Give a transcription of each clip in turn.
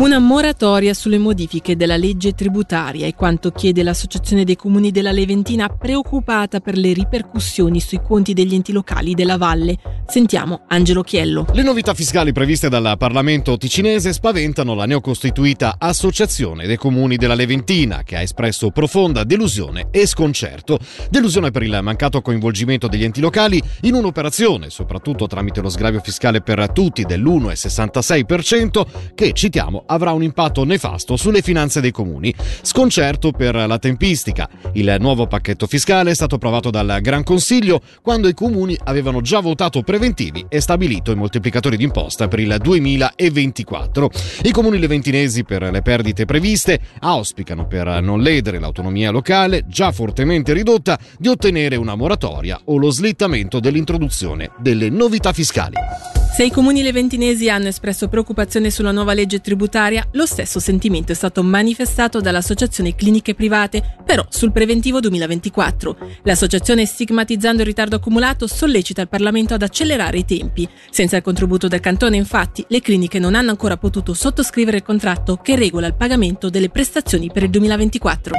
Una moratoria sulle modifiche della legge tributaria è quanto chiede l'Associazione dei Comuni della Leventina preoccupata per le ripercussioni sui conti degli enti locali della Valle. Sentiamo Angelo Chiello. Le novità fiscali previste dal Parlamento ticinese spaventano la neocostituita Associazione dei Comuni della Leventina, che ha espresso profonda delusione e sconcerto. Delusione per il mancato coinvolgimento degli enti locali in un'operazione, soprattutto tramite lo sgravio fiscale per tutti dell'1,66%, che, citiamo, avrà un impatto nefasto sulle finanze dei comuni. Sconcerto per la tempistica. Il nuovo pacchetto fiscale è stato approvato dal Gran Consiglio quando i comuni avevano già votato preventivi e stabilito i moltiplicatori d'imposta per il 2024. I comuni leventinesi per le perdite previste auspicano per non ledere l'autonomia locale, già fortemente ridotta, di ottenere una moratoria o lo slittamento dell'introduzione delle novità fiscali. Se i comuni leventinesi hanno espresso preoccupazione sulla nuova legge tributaria, lo stesso sentimento è stato manifestato dall'Associazione Cliniche Private, però sul preventivo 2024. L'associazione, stigmatizzando il ritardo accumulato, sollecita il Parlamento ad accelerare i tempi. Senza il contributo del cantone, infatti, le cliniche non hanno ancora potuto sottoscrivere il contratto che regola il pagamento delle prestazioni per il 2024.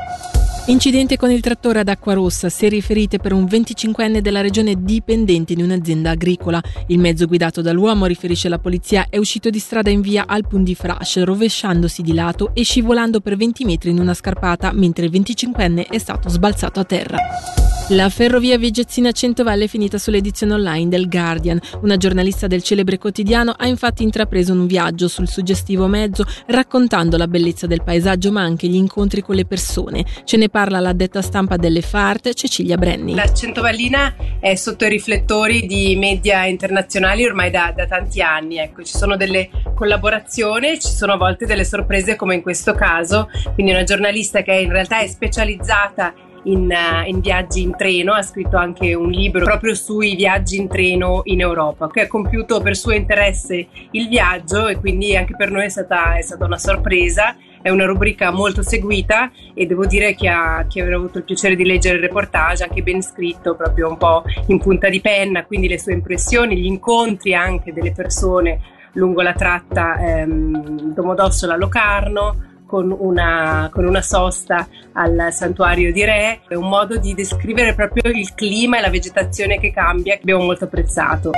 Incidente con il trattore ad acqua rossa, serie ferite per un 25enne della regione dipendente di un'azienda agricola. Il mezzo guidato dall'uomo, riferisce la polizia, è uscito di strada in via Alpun di Frasch, rovesciandosi di lato e scivolando per 20 metri in una scarpata, mentre il 25enne è stato sbalzato a terra. La ferrovia Vigezzina Centovalle è finita sull'edizione online del Guardian. Una giornalista del celebre quotidiano ha infatti intrapreso un viaggio sul suggestivo mezzo raccontando la bellezza del paesaggio ma anche gli incontri con le persone. Ce ne parla l'addetta stampa delle FART Cecilia Brenni. La Centovallina è sotto i riflettori di media internazionali ormai da, da tanti anni. Ecco, ci sono delle collaborazioni, ci sono a volte delle sorprese come in questo caso. Quindi una giornalista che in realtà è specializzata in, uh, in, viaggi in treno, ha scritto anche un libro proprio sui viaggi in treno in Europa, che ha compiuto per suo interesse il viaggio e quindi anche per noi è stata, è stata una sorpresa. È una rubrica molto seguita e devo dire che ha, chi avrà avuto il piacere di leggere il reportage, anche ben scritto, proprio un po' in punta di penna, quindi le sue impressioni, gli incontri anche delle persone lungo la tratta ehm, Domodossola-Locarno con una, con una sosta al santuario di Re, è un modo di descrivere proprio il clima e la vegetazione che cambia, che abbiamo molto apprezzato.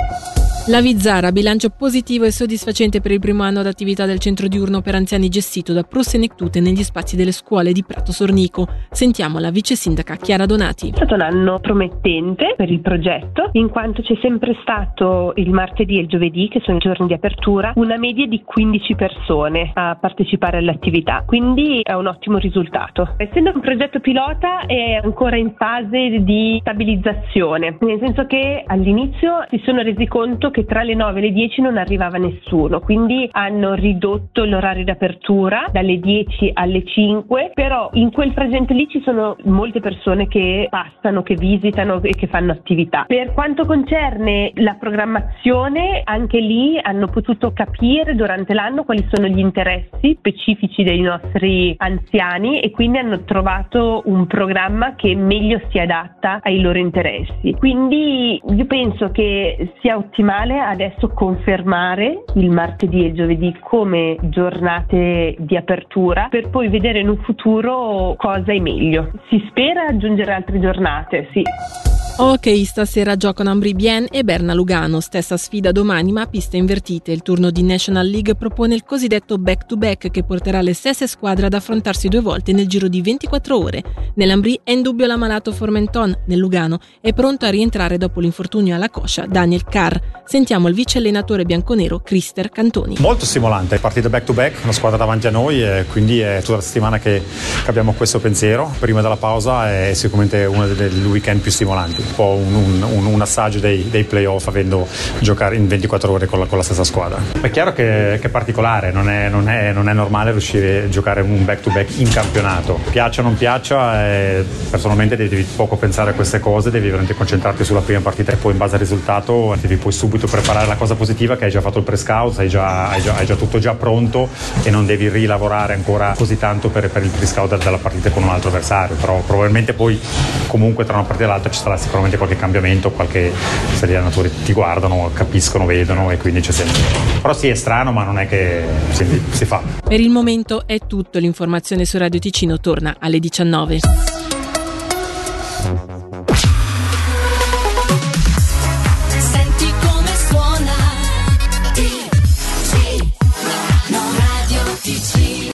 La Vizzara, bilancio positivo e soddisfacente per il primo anno d'attività del centro diurno per anziani gestito da Pro Senectute negli spazi delle scuole di Prato Sornico. Sentiamo la vice sindaca Chiara Donati. È stato un anno promettente per il progetto, in quanto c'è sempre stato il martedì e il giovedì, che sono i giorni di apertura, una media di 15 persone a partecipare all'attività, quindi è un ottimo risultato. Essendo un progetto pilota è ancora in fase di stabilizzazione, nel senso che all'inizio si sono resi conto che tra le 9 e le 10 non arrivava nessuno, quindi hanno ridotto l'orario d'apertura dalle 10 alle 5, però in quel frangente lì ci sono molte persone che passano, che visitano e che fanno attività. Per quanto concerne la programmazione, anche lì hanno potuto capire durante l'anno quali sono gli interessi specifici dei nostri anziani e quindi hanno trovato un programma che meglio si adatta ai loro interessi. Quindi io penso che sia ottimale adesso confermare il martedì e il giovedì come giornate di apertura per poi vedere in un futuro cosa è meglio. Si spera aggiungere altre giornate, sì. Ok, stasera giocano Ambri Bien e Berna Lugano. Stessa sfida domani, ma a piste invertite. Il turno di National League propone il cosiddetto back-to-back che porterà le stesse squadre ad affrontarsi due volte nel giro di 24 ore. Nell'Ambri è in dubbio l'ammalato Formenton. Nel Lugano è pronto a rientrare dopo l'infortunio alla coscia Daniel Carr. Sentiamo il vice allenatore bianconero Crister Cantoni. Molto stimolante, partita back-to-back, una squadra davanti a noi e quindi è tutta la settimana che abbiamo questo pensiero. Prima della pausa è sicuramente uno dei weekend più stimolanti un po' un, un, un assaggio dei, dei, playoff avendo giocare in 24 ore con la, con la stessa squadra. È chiaro che, che è particolare, non è, non, è, non è, normale riuscire a giocare un back to back in campionato. Piaccia o non piaccia, eh, personalmente devi poco pensare a queste cose, devi veramente concentrarti sulla prima partita e poi in base al risultato devi poi subito preparare la cosa positiva che hai già fatto il pre-scout, hai già, hai già, hai già tutto già pronto e non devi rilavorare ancora così tanto per, per il pre-scout della partita con un altro avversario, però probabilmente poi comunque tra una partita e l'altra ci sarà sicuramente sicuramente qualche cambiamento, qualche se gli allenatori ti guardano, capiscono, vedono e quindi c'è sempre. Però sì, è strano, ma non è che si, si fa. Per il momento è tutto, l'informazione su Radio Ticino torna alle 19.